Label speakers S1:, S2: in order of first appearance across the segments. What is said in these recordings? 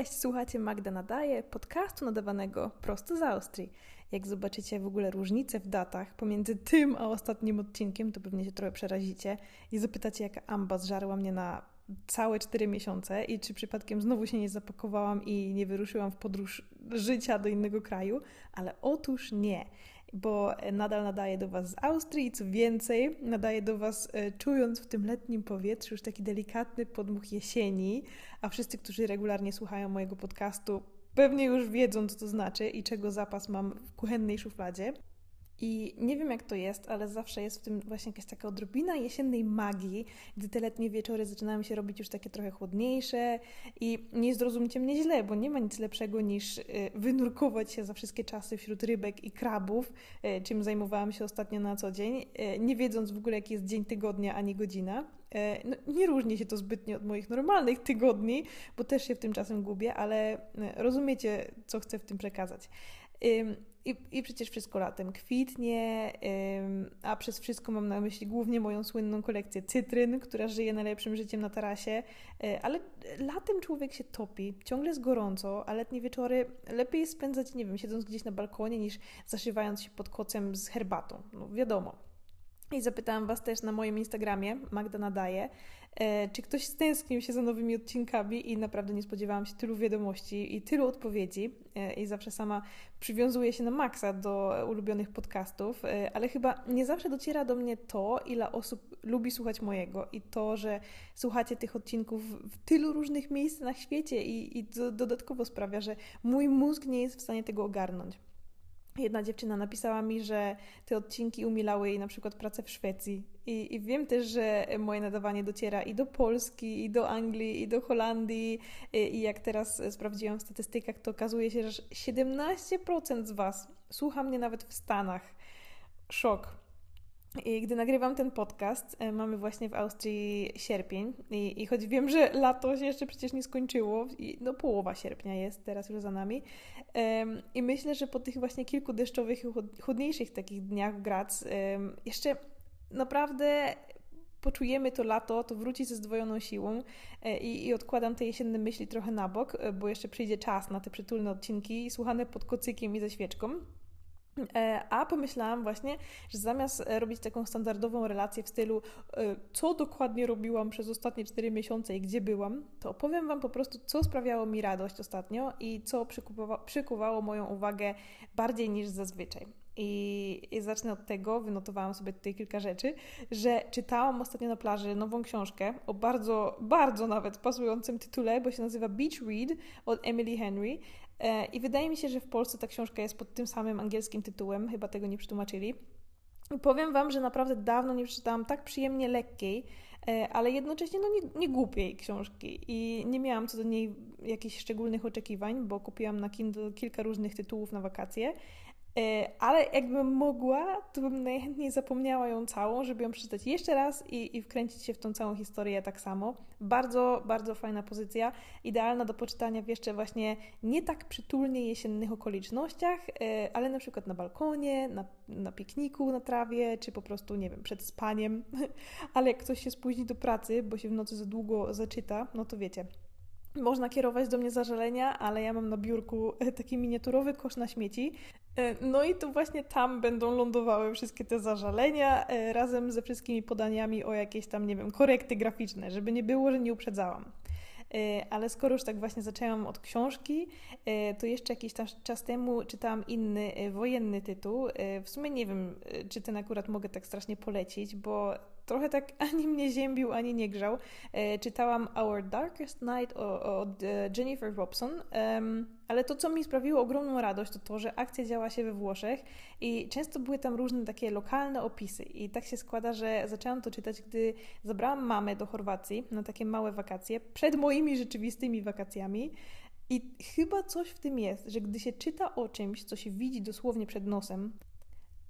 S1: Cześć, słuchacie Magda Nadaje, podcastu nadawanego prosto z Austrii. Jak zobaczycie w ogóle różnicę w datach pomiędzy tym a ostatnim odcinkiem, to pewnie się trochę przerazicie i zapytacie, jaka amba zżarła mnie na całe 4 miesiące i czy przypadkiem znowu się nie zapakowałam i nie wyruszyłam w podróż życia do innego kraju, ale otóż nie bo nadal nadaję do Was z Austrii i co więcej, nadaję do Was e, czując w tym letnim powietrzu już taki delikatny podmuch jesieni, a wszyscy, którzy regularnie słuchają mojego podcastu, pewnie już wiedzą, co to znaczy i czego zapas mam w kuchennej szufladzie. I nie wiem jak to jest, ale zawsze jest w tym właśnie jakaś taka odrobina jesiennej magii, gdy te letnie wieczory zaczynają się robić już takie trochę chłodniejsze i nie zrozumcie mnie źle, bo nie ma nic lepszego niż y, wynurkować się za wszystkie czasy wśród rybek i krabów, y, czym zajmowałam się ostatnio na co dzień, y, nie wiedząc w ogóle jaki jest dzień tygodnia ani godzina. No, nie różni się to zbytnio od moich normalnych tygodni, bo też się w tym czasem gubię, ale rozumiecie, co chcę w tym przekazać. I, I przecież wszystko latem kwitnie, a przez wszystko mam na myśli głównie moją słynną kolekcję cytryn, która żyje najlepszym życiem na tarasie. E, ale latem człowiek się topi, ciągle jest gorąco, a letnie wieczory lepiej spędzać, nie wiem, siedząc gdzieś na balkonie, niż zaszywając się pod kocem z herbatą. No wiadomo. I zapytałam Was też na moim Instagramie, Magda Nadaje, e, czy ktoś stęsknił się za nowymi odcinkami i naprawdę nie spodziewałam się tylu wiadomości i tylu odpowiedzi e, i zawsze sama przywiązuję się na maksa do ulubionych podcastów, e, ale chyba nie zawsze dociera do mnie to, ile osób lubi słuchać mojego i to, że słuchacie tych odcinków w tylu różnych miejsc na świecie i, i dodatkowo sprawia, że mój mózg nie jest w stanie tego ogarnąć. Jedna dziewczyna napisała mi, że te odcinki umilały jej na przykład pracę w Szwecji. I, I, wiem też, że moje nadawanie dociera i do Polski, i do Anglii, i do Holandii. I, i jak teraz sprawdziłam w statystykach, to okazuje się, że 17% z Was słucha mnie nawet w Stanach. Szok. I gdy nagrywam ten podcast, e, mamy właśnie w Austrii sierpień i, i choć wiem, że lato się jeszcze przecież nie skończyło, no połowa sierpnia jest teraz już za nami um, i myślę, że po tych właśnie kilku deszczowych chudniejszych takich dniach w Graz um, jeszcze naprawdę poczujemy to lato, to wróci ze zdwojoną siłą e, i, i, odkładam te jesienne myśli trochę na bok, e, bo jeszcze przyjdzie czas na te przytulne odcinki słuchane pod kocykiem i ze świeczką. E, a pomyślałam właśnie, że zamiast robić taką standardową relację w stylu, e, co dokładnie robiłam przez ostatnie 4 miesiące i gdzie byłam, to opowiem Wam po prostu, co sprawiało mi radość ostatnio i co przykuwało moją uwagę bardziej niż zazwyczaj. I, I, zacznę od tego, wynotowałam sobie tutaj kilka rzeczy, że czytałam ostatnio na plaży nową książkę o bardzo, bardzo nawet pasującym tytule, bo się nazywa Beach Read od Emily Henry. E, I wydaje mi się, że w Polsce ta książka jest pod tym samym angielskim tytułem, chyba tego nie przetłumaczyli. I powiem Wam, że naprawdę dawno nie przeczytałam tak przyjemnie lekkiej, e, ale jednocześnie no nie, nie głupiej książki i nie miałam co do niej jakichś szczególnych oczekiwań, bo kupiłam na Kindle kilka różnych tytułów na wakacje ale jakbym mogła, to bym najchętniej zapomniała ją całą, żeby ją przeczytać jeszcze raz i, i wkręcić się w tą całą historię tak samo. Bardzo, bardzo fajna pozycja, idealna do poczytania w jeszcze właśnie nie tak przytulnie jesiennych okolicznościach, e, ale na przykład na balkonie, na, na pikniku na trawie, czy po prostu, nie wiem, przed spaniem. ale jak ktoś się spóźni do pracy, bo się w nocy za długo zaczyta, no to wiecie, można kierować do mnie zażalenia, ale ja mam na biurku taki miniaturowy kosz na śmieci. E, no i to właśnie tam będą lądowały wszystkie te zażalenia e, razem ze wszystkimi podaniami o jakieś tam, nie wiem, korekty graficzne, żeby nie było, że nie uprzedzałam. E, ale skoro już tak właśnie zaczęłam od książki, to jeszcze jakiś czas temu czytałam inny wojenny tytuł. W sumie nie wiem, czy ten akurat mogę tak strasznie polecić, bo trochę tak ani mnie ziębił, ani nie grzał. E, czytałam Our Darkest Night od e, Jennifer Robson, ale to, co mi sprawiło ogromną radość, to to, że akcja działa się we Włoszech i często były tam różne takie lokalne opisy. I tak się składa, że zaczęłam to czytać, gdy zabrałam mamę do Chorwacji na takie małe wakacje, przed moimi rzeczywistymi wakacjami. I chyba coś w tym jest, że gdy się czyta o czymś, co się widzi dosłownie przed nosem,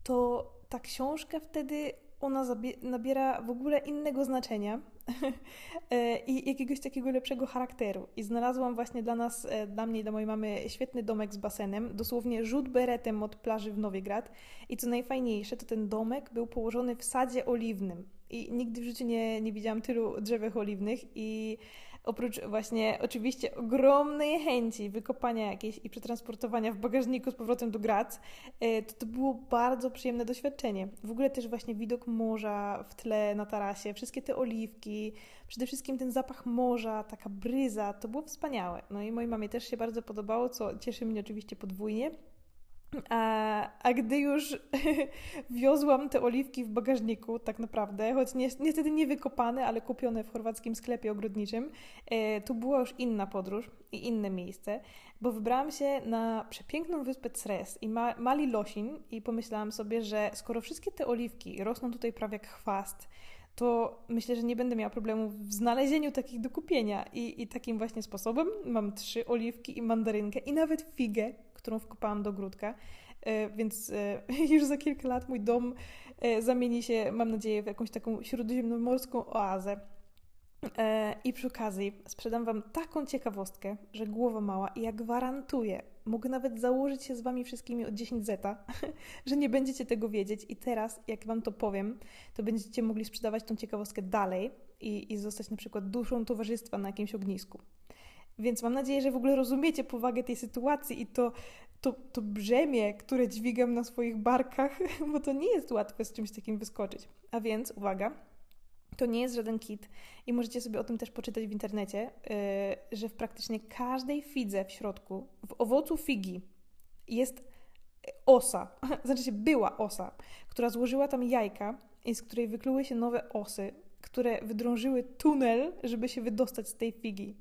S1: to ta książka wtedy ona nabiera w ogóle innego znaczenia e, i jakiegoś takiego lepszego charakteru. I znalazłam właśnie dla nas, e, dla mnie i dla mojej mamy świetny domek z basenem, dosłownie rzut beretem od plaży w Nowigrad. I co najfajniejsze, to ten domek był położony w sadzie oliwnym. I nigdy w życiu nie, nie widziałam tylu drzewek oliwnych i oprócz właśnie oczywiście ogromnej chęci wykopania jakiejś i przetransportowania w bagażniku z powrotem do Graz, e, to to było bardzo przyjemne doświadczenie. W ogóle też właśnie widok morza w tle na tarasie, wszystkie te oliwki, przede wszystkim ten zapach morza, taka bryza, to było wspaniałe. No i mojej mamie też się bardzo podobało, co cieszy mnie oczywiście podwójnie. A, a gdy już wiozłam te oliwki w bagażniku, tak naprawdę, choć nie, niestety nie wykopane, ale kupione w chorwackim sklepie ogrodniczym, e, to była już inna podróż i inne miejsce, bo wybrałam się na przepiękną wyspę Cres i ma, Mali Losin i pomyślałam sobie, że skoro wszystkie te oliwki rosną tutaj prawie jak chwast, to myślę, że nie będę miała problemu w znalezieniu takich do kupienia. I, I takim właśnie sposobem mam trzy oliwki i mandarynkę i nawet figę, którą wkopałam do ogródka. E, więc e, już za kilka lat mój dom e, zamieni się, mam nadzieję, w jakąś taką śródziemnomorską oazę. I przy okazji sprzedam Wam taką ciekawostkę, że głowa mała i ja gwarantuję, mogę nawet założyć się z Wami wszystkimi od 10 zeta, że nie będziecie tego wiedzieć i teraz, jak Wam to powiem, to będziecie mogli sprzedawać tą ciekawostkę dalej i, i zostać na przykład duszą towarzystwa na jakimś ognisku. Więc mam nadzieję, że w ogóle rozumiecie powagę tej sytuacji i to, to, to brzemię, które dźwigam na swoich barkach, bo to nie jest łatwe z czymś takim wyskoczyć. A więc, uwaga, to nie jest żaden kit i możecie sobie o tym też poczytać w internecie, yy, że w praktycznie każdej fidze w środku, w owocu figi jest osa, znaczy się była osa, która złożyła tam jajka i z której wykluły się nowe osy, które wydrążyły tunel, żeby się wydostać z tej figi.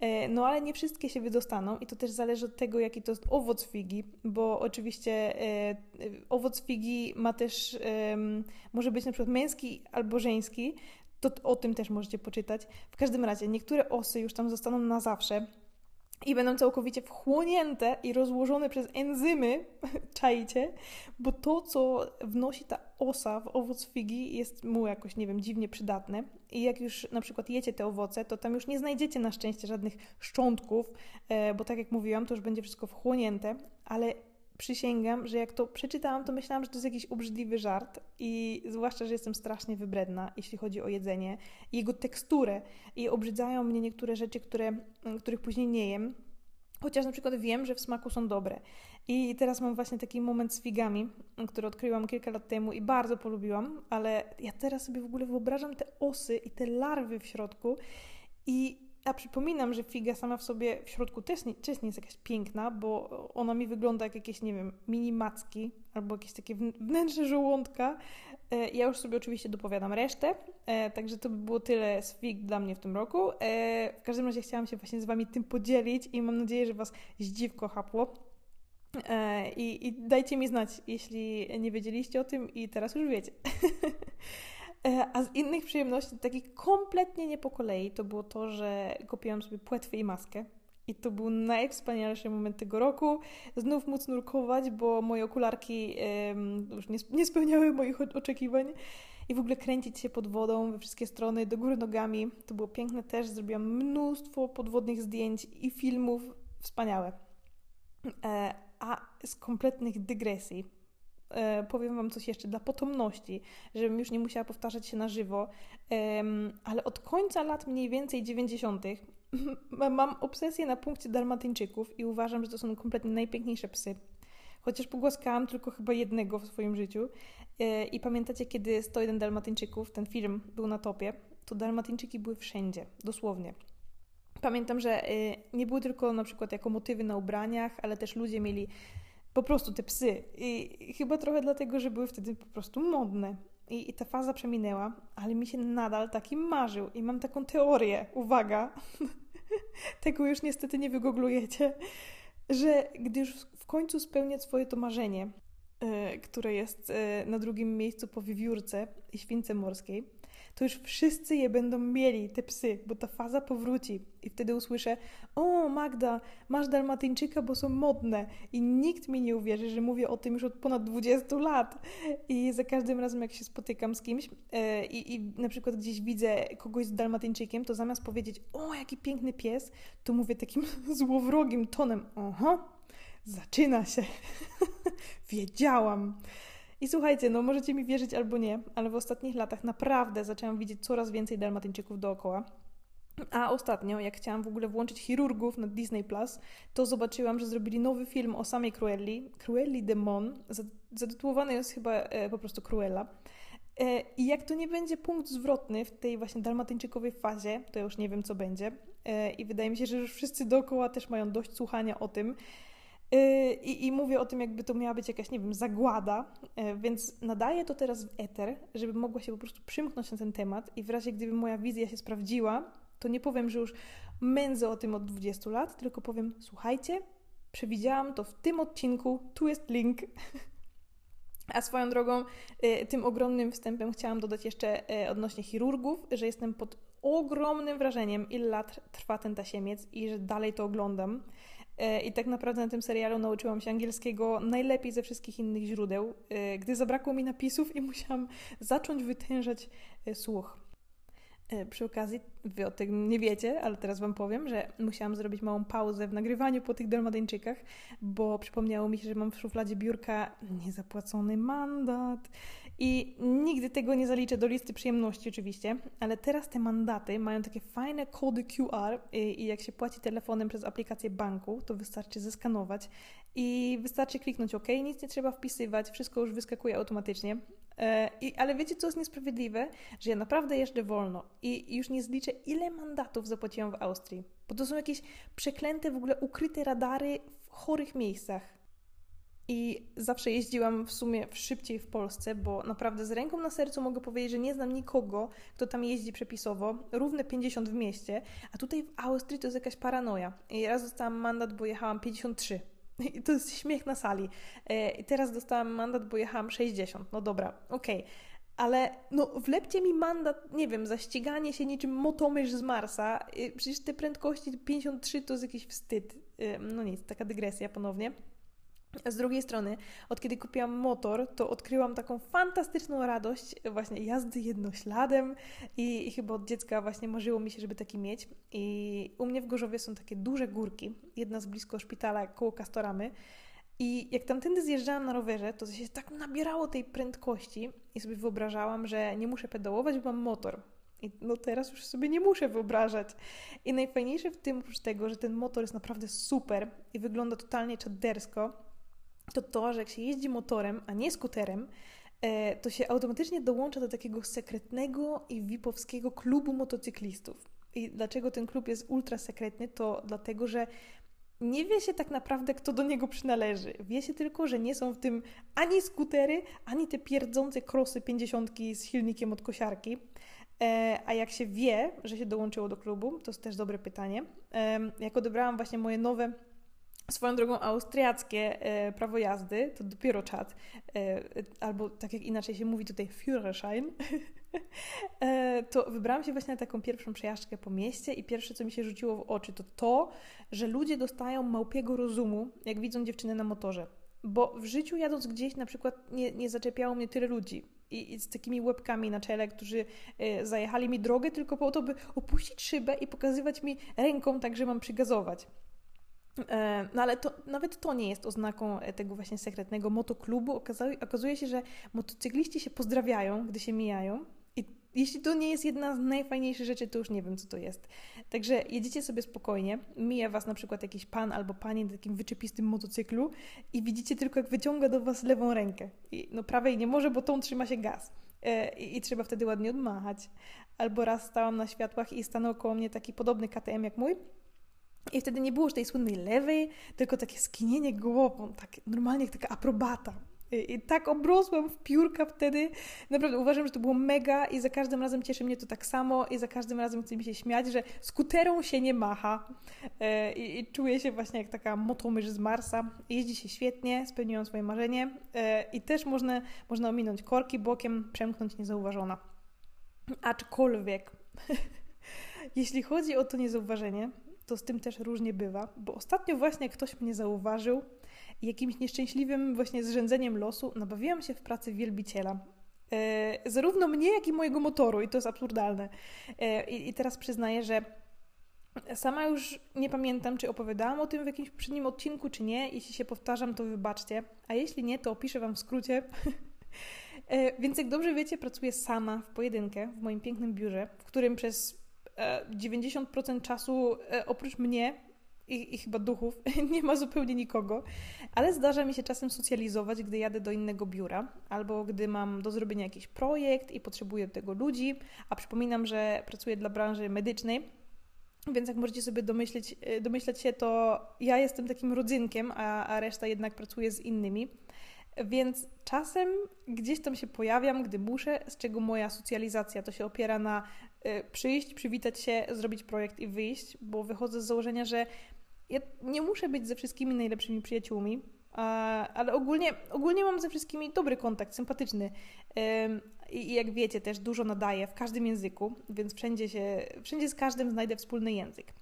S1: E, no ale nie wszystkie się wydostaną i to też zależy od tego, jaki to jest owoc figi, bo oczywiście e, owoc figi ma też, może być na przykład męski albo żeński, to o tym też możecie poczytać. W każdym razie niektóre osy już tam zostaną na zawsze, i będą całkowicie wchłonięte i rozłożone przez enzymy, czajcie, bo to, co wnosi ta osa w owoc figi jest mu jakoś, nie wiem, dziwnie przydatne. I jak już na przykład jecie te owoce, to tam już nie znajdziecie na szczęście żadnych szczątków, e, bo tak jak mówiłam, to już będzie wszystko wchłonięte, ale przysięgam, że jak to przeczytałam, to myślałam, że to jest jakiś obrzydliwy żart i zwłaszcza, że jestem strasznie wybredna, jeśli chodzi o jedzenie i jego teksturę i obrzydzają mnie niektóre rzeczy, które, mm, których później nie jem. Chociaż na przykład wiem, że w smaku są dobre. I teraz mam właśnie taki moment z figami, który odkryłam kilka lat temu i bardzo polubiłam, ale ja teraz sobie w ogóle wyobrażam te osy i te larwy w środku i a przypominam, że figa sama w sobie w środku też nie, też nie jest jakaś piękna, bo ona mi wygląda jak jakieś, nie wiem, mini macki albo jakieś takie wnętrze żołądka. E, ja już sobie oczywiście dopowiadam resztę, e, także to by było tyle z fig dla mnie w tym roku. E, w każdym razie chciałam się właśnie z Wami tym podzielić i mam nadzieję, że Was zdziwko chapło. I, I dajcie mi znać, jeśli nie wiedzieliście o tym i teraz już wiecie. E, a z innych przyjemności, takich kompletnie nie po kolei, to było to, że kupiłam sobie płetwę i maskę. I to był najwspanialszy moment tego roku. Znów móc nurkować, bo moje okularki już nie, nie spełniały moich oczekiwań. I w ogóle kręcić się pod wodą we wszystkie strony, do góry nogami. To było piękne też. Zrobiłam mnóstwo podwodnych zdjęć i filmów. Wspaniałe. E, a z kompletnych dygresji powiem Wam coś jeszcze dla potomności, żebym już nie musiała powtarzać się na żywo, e, ale od końca lat mniej więcej 90. mam obsesję na punkcie dalmatyńczyków i uważam, że to są kompletnie najpiękniejsze psy. Chociaż pogłaskałam tylko chyba jednego w swoim życiu. E, I pamiętacie, kiedy 101 Dalmatyńczyków, ten film był na topie, to Dalmatyńczyki były wszędzie, dosłownie. Pamiętam, że e, nie były tylko na przykład jako motywy na ubraniach, ale też ludzie mieli po prostu te psy. I chyba trochę dlatego, że były wtedy po prostu modne. I, I ta faza przeminęła, ale mi się nadal taki marzył. I mam taką teorię, uwaga, tego już niestety nie wygooglujecie, że gdy już w końcu spełnię swoje to marzenie, yy, które jest yy, na drugim miejscu po wiewiórce i śwince morskiej, to już wszyscy je będą mieli, te psy, bo ta faza powróci. I wtedy usłyszę: O, Magda, masz dalmatyńczyka, bo są modne. I nikt mi nie uwierzy, że mówię o tym już od ponad 20 lat. I za każdym razem, jak się spotykam z kimś yy, i, na przykład gdzieś widzę kogoś z dalmatyńczykiem, to zamiast powiedzieć: O, jaki piękny pies, to mówię takim złowrogim tonem: Oho, zaczyna się. Wiedziałam. I słuchajcie, no możecie mi wierzyć albo nie, ale w ostatnich latach naprawdę zaczęłam widzieć coraz więcej dalmatyńczyków dookoła. A ostatnio, jak chciałam w ogóle włączyć chirurgów na Disney Plus, to zobaczyłam, że zrobili nowy film o samej Cruelli, Cruelli Demon, zatytułowany jest chyba e, po prostu Cruella. E, I jak to nie będzie punkt zwrotny w tej właśnie dalmatyńczykowej fazie, to ja już nie wiem, co będzie. E, I wydaje mi się, że już wszyscy dookoła też mają dość słuchania o tym. E, I, I, mówię o tym, jakby to miała być jakaś, nie wiem, zagłada, więc nadaję to teraz w eter, żeby mogła się po prostu przymknąć na ten temat i w razie gdyby moja wizja się sprawdziła, to nie powiem, że już mędzę o tym od 20 lat, tylko powiem, słuchajcie, przewidziałam to w tym odcinku, tu jest link. A swoją drogą, y, tym ogromnym wstępem chciałam dodać jeszcze y, odnośnie chirurgów, że jestem pod ogromnym wrażeniem, ile lat trwa ten tasiemiec i że dalej to oglądam. Y, I tak naprawdę na tym serialu nauczyłam się angielskiego najlepiej ze wszystkich innych źródeł, gdy zabrakło mi napisów i musiałam zacząć wytężać słuch. E, przy okazji, wy o tym nie wiecie, ale teraz wam powiem, że musiałam zrobić małą pauzę w nagrywaniu po tych dalmatyńczykach, bo przypomniało mi się, że mam w szufladzie biurka niezapłacony mandat i nigdy tego nie zaliczę do listy przyjemności oczywiście, ale teraz te mandaty mają takie fajne kody QR i, i jak się płaci telefonem przez aplikację banku, to wystarczy zeskanować i wystarczy kliknąć OK, nic nie trzeba wpisywać, wszystko już wyskakuje automatycznie. E, I, ale wiecie, co jest niesprawiedliwe? Że ja naprawdę jeżdżę wolno i już nie zliczę, ile mandatów zapłaciłam w Austrii. Bo to są jakieś przeklęte, w ogóle ukryte radary w chorych miejscach. I zawsze jeździłam w sumie szybciej w Polsce, bo naprawdę z ręką na sercu mogę powiedzieć, że nie znam nikogo, kto tam jeździ przepisowo, równe 50 w mieście, a tutaj w Austrii to jest jakaś paranoja. I raz dostałam mandat, bo jechałam 53 i to jest śmiech na sali. E, I teraz dostałam mandat, bo jechałam 60. No dobra, okej. Okay. Ale no, wlepcie mi mandat, nie wiem, za ściganie się niczym motomysz z Marsa. Przecież te prędkości 53 to jest jakiś wstyd. E, no nic, taka dygresja ponownie. Z drugiej strony, od kiedy kupiłam motor, to odkryłam taką fantastyczną radość właśnie jazdy jednośladem i, i, chyba od dziecka właśnie marzyło mi się, żeby taki mieć. I u mnie w Gorzowie są takie duże górki, jedna z blisko szpitala koło Kastoramy. I jak tamtędy zjeżdżałam na rowerze, to się tak nabierało tej prędkości i sobie wyobrażałam, że nie muszę pedałować, bo mam motor. I no teraz już sobie nie muszę wyobrażać. I najfajniejsze w tym, oprócz tego, że ten motor jest naprawdę super i wygląda totalnie czadersko, to to, że jak się jeździ motorem, a nie skuterem, e, to się automatycznie dołącza do takiego sekretnego i wipowskiego klubu motocyklistów. I dlaczego ten klub jest ultra sekretny? To dlatego, że nie wie się tak naprawdę, kto do niego przynależy. Wie się tylko, że nie są w tym ani skutery, ani te pierdzące krosy 50 z silnikiem od kosiarki. E, a jak się wie, że się dołączyło do klubu, to jest też dobre pytanie. E, jak odebrałam właśnie moje nowe Swoją drogą austriackie e, prawo jazdy to dopiero czat, e, albo tak jak inaczej się mówi tutaj Führerschein, e, to wybrałam się właśnie na taką pierwszą przejażdżkę po mieście i pierwsze, co mi się rzuciło w oczy, to to, że ludzie dostają małpiego rozumu, jak widzą dziewczynę na motorze. Bo w życiu jadąc gdzieś na przykład nie, nie zaczepiało mnie tyle ludzi i, z takimi łebkami na czele, którzy e, zajechali mi drogę tylko po to, by opuścić szybę i pokazywać mi ręką tak, że mam przygazować. E, no ale to, nawet to nie jest oznaką e, tego właśnie sekretnego motoklubu. Okazuje, okazuje się, że motocykliści się pozdrawiają, gdy się mijają. I jeśli to nie jest jedna z najfajniejszych rzeczy, to już nie wiem, co to jest. Także jedziecie sobie spokojnie, mija was na przykład jakiś pan albo pani na takim wyczepistym motocyklu i widzicie tylko, jak wyciąga do was lewą rękę. I, no prawej nie może, bo tą trzyma się gaz. E, I, I, trzeba wtedy ładnie odmachać. Albo raz stałam na światłach i stanął koło mnie taki podobny KTM jak mój i wtedy nie było już tej słynnej lewej, tylko takie skinienie głową, tak normalnie jak taka aprobata. I, tak obrosłam w piórka wtedy. Naprawdę uważam, że to było mega i za każdym razem cieszy mnie to tak samo i za każdym razem chce mi się śmiać, że skuterą się nie macha e, i, i czuję się właśnie jak taka motomysz z Marsa. Jeździ się świetnie, spełniłam swoje marzenie e, i też można, można ominąć korki bokiem, przemknąć niezauważona. Aczkolwiek, jeśli chodzi o to niezauważenie, to z tym też różnie bywa, bo ostatnio właśnie ktoś mnie zauważył i jakimś nieszczęśliwym właśnie zrzędzeniem losu nabawiłam się w pracy wielbiciela. E, zarówno mnie, jak i mojego motoru i to jest absurdalne. E, i, teraz przyznaję, że Sama już nie pamiętam, czy opowiadałam o tym w jakimś poprzednim odcinku, czy nie. Jeśli się powtarzam, to wybaczcie. A jeśli nie, to opiszę Wam w skrócie. e, więc jak dobrze wiecie, pracuję sama w pojedynkę w moim pięknym biurze, w którym przez 90% czasu oprócz mnie i, i, chyba duchów, nie ma zupełnie nikogo, ale zdarza mi się czasem socjalizować, gdy jadę do innego biura, albo gdy mam do zrobienia jakiś projekt i potrzebuję tego ludzi, a przypominam, że pracuję dla branży medycznej, więc jak możecie sobie domyśleć, e, domyślać się, to ja jestem takim rodzynkiem, a, a reszta jednak pracuje z innymi. Więc czasem gdzieś tam się pojawiam, gdy muszę, z czego moja socjalizacja to się opiera na przyjść, przywitać się, zrobić projekt i wyjść, bo wychodzę z założenia, że ja nie muszę być ze wszystkimi najlepszymi przyjaciółmi, ale ogólnie, ogólnie mam ze wszystkimi dobry kontakt, sympatyczny. I jak wiecie, też dużo nadaję w każdym języku, więc wszędzie, się, wszędzie z każdym znajdę wspólny język.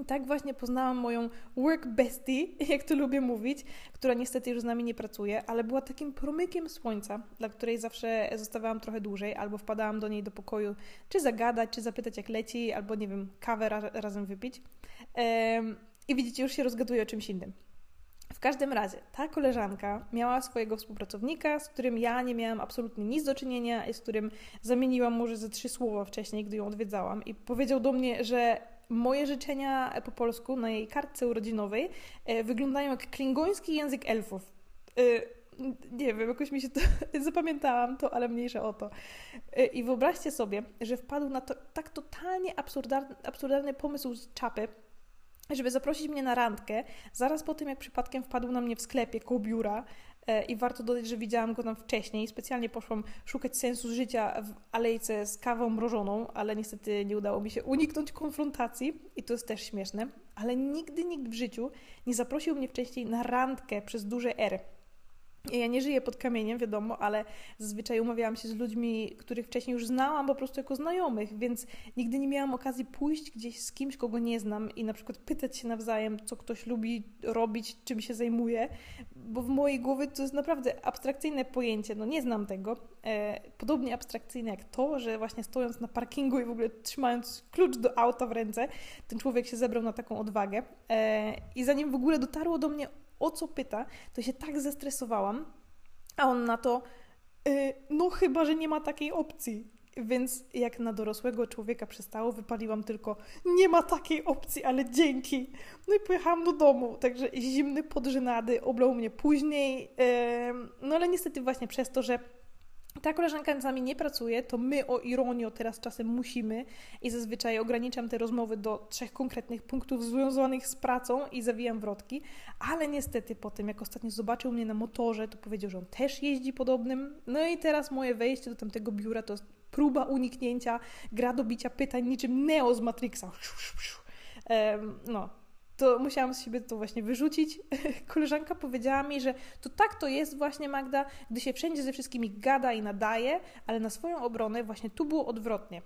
S1: I tak właśnie poznałam moją work bestie, jak to lubię mówić, która niestety już z nami nie pracuje, ale była takim promykiem słońca, dla której zawsze zostawałam trochę dłużej, albo wpadałam do niej do pokoju, czy zagadać, czy zapytać jak leci, albo nie wiem, kawę ra razem wypić. I widzicie, już się rozgaduję o czymś innym. W każdym razie, ta koleżanka miała swojego współpracownika, z którym ja nie miałam absolutnie nic do czynienia i z którym zamieniłam może ze trzy słowa wcześniej, gdy ją odwiedzałam. I powiedział do mnie, że moje życzenia po polsku na jej kartce urodzinowej e, wyglądają jak klingoński język elfów. E, nie wiem, jakoś mi się to zapamiętałam to, ale mniejsze o to. E, I wyobraźcie sobie, że wpadł na to tak totalnie absurdalny, absurdalny pomysł z czapy, żeby zaprosić mnie na randkę, zaraz po tym, jak przypadkiem wpadł na mnie w sklepie koło biura i warto dodać, że widziałam go tam wcześniej. Specjalnie poszłam szukać sensu życia w alejce z kawą mrożoną, ale niestety nie udało mi się uniknąć konfrontacji i to jest też śmieszne. Ale nigdy nikt w życiu nie zaprosił mnie wcześniej na randkę przez duże R. Ja nie żyję pod kamieniem, wiadomo, ale zazwyczaj umawiałam się z ludźmi, których wcześniej już znałam po prostu jako znajomych, więc nigdy nie miałam okazji pójść gdzieś z kimś, kogo nie znam i na przykład pytać się nawzajem, co ktoś lubi robić, czym się zajmuje, bo w mojej głowie to jest naprawdę abstrakcyjne pojęcie, no nie znam tego. E, podobnie abstrakcyjne jak to, że właśnie stojąc na parkingu i w ogóle trzymając klucz do auta w ręce, ten człowiek się zebrał na taką odwagę. E, I zanim w ogóle dotarło do mnie, o co pyta, to się tak zestresowałam, a on na to, yy, no chyba, że nie ma takiej opcji. Więc jak na dorosłego człowieka przystało, wypaliłam tylko nie ma takiej opcji, ale dzięki. No i pojechałam do domu, także zimny podżynady oblał mnie później. No ale niestety właśnie przez to, że ta koleżanka z nami nie pracuje, to my o ironio teraz czasem musimy i zazwyczaj ograniczam te rozmowy do trzech konkretnych punktów związanych z pracą i zawijam wrotki, ale niestety po tym, jak ostatnio zobaczył mnie na motorze, to powiedział, że on też jeździ podobnym. No i teraz moje wejście do tamtego biura to próba uniknięcia, gra do bicia pytań niczym Neo z Matrixa. No, to musiałam z siebie to właśnie wyrzucić. Koleżanka powiedziała mi, że to tak to jest właśnie Magda, gdy się wszędzie ze wszystkimi gada i nadaje, ale na swoją obronę właśnie tu było odwrotnie.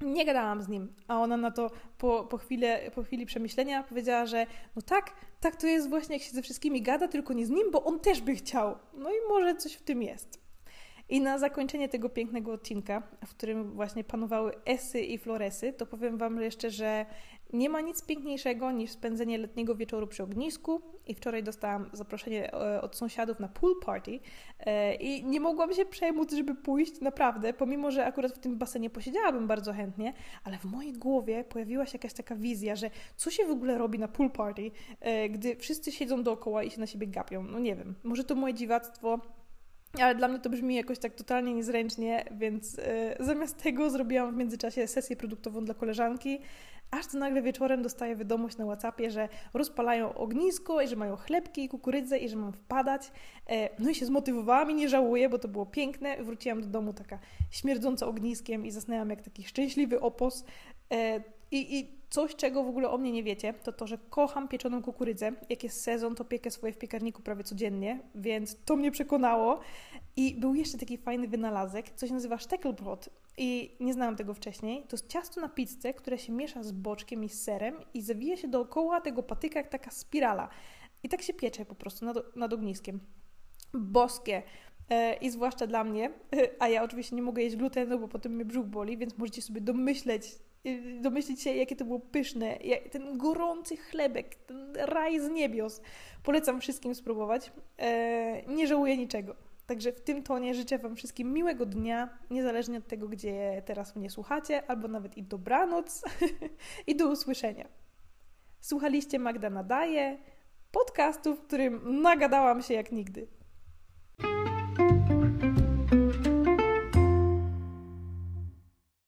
S1: Nie gadałam z nim, a ona na to po, po, chwilę, po chwili przemyślenia powiedziała, że no tak, tak to jest właśnie jak się ze wszystkimi gada, tylko nie z nim, bo on też by chciał. No i może coś w tym jest. I na zakończenie tego pięknego odcinka, w którym właśnie panowały esy i floresy, to powiem Wam jeszcze, że nie ma nic piękniejszego niż spędzenie letniego wieczoru przy ognisku. I wczoraj dostałam zaproszenie e, od sąsiadów na pool party e, i nie mogłam się przejmóc, żeby pójść, naprawdę, pomimo, że akurat w tym basenie posiedziałabym bardzo chętnie, ale w mojej głowie pojawiła się jakaś taka wizja, że co się w ogóle robi na pool party, e, gdy wszyscy siedzą dookoła i się na siebie gapią. No nie wiem, może to moje dziwactwo, ale dla mnie to brzmi jakoś tak totalnie niezręcznie, więc zamiast tego zrobiłam w międzyczasie sesję produktową dla koleżanki, aż to nagle wieczorem dostaję wiadomość na WhatsAppie, że rozpalają ognisko i że mają chlebki i kukurydzę i że mam wpadać. E, no i się zmotywowałam i nie żałuję, bo to było piękne. Wróciłam do domu taka śmierdząca ogniskiem i zasnęłam jak taki szczęśliwy opos. E, I, I coś, czego w ogóle o mnie nie wiecie, to to, że kocham pieczoną kukurydzę. Jak jest sezon, to piekę swoje w piekarniku prawie codziennie, więc to mnie przekonało. I był jeszcze taki fajny wynalazek, co się nazywa Steckelbrot. I nie znałam tego wcześniej. To jest ciasto na pizzę, które się miesza z boczkiem i z serem i zawija się dookoła tego patyka jak taka spirala. I tak się piecze po prostu nad, nad ogniskiem. Boskie. E, I zwłaszcza dla mnie, a ja oczywiście nie mogę jeść glutenu, bo potem mnie brzuch boli, więc możecie sobie domyśleć, domyślić się, jakie to było pyszne. Ten gorący chlebek, ten raj z niebios. Polecam wszystkim spróbować. E, nie żałuję niczego. Także w tym tonie życzę Wam wszystkim miłego dnia, niezależnie od tego, gdzie teraz mnie słuchacie, albo nawet i dobranoc i do usłyszenia. Słuchaliście Magda Nadaje, podcastu, w którym nagadałam się jak nigdy.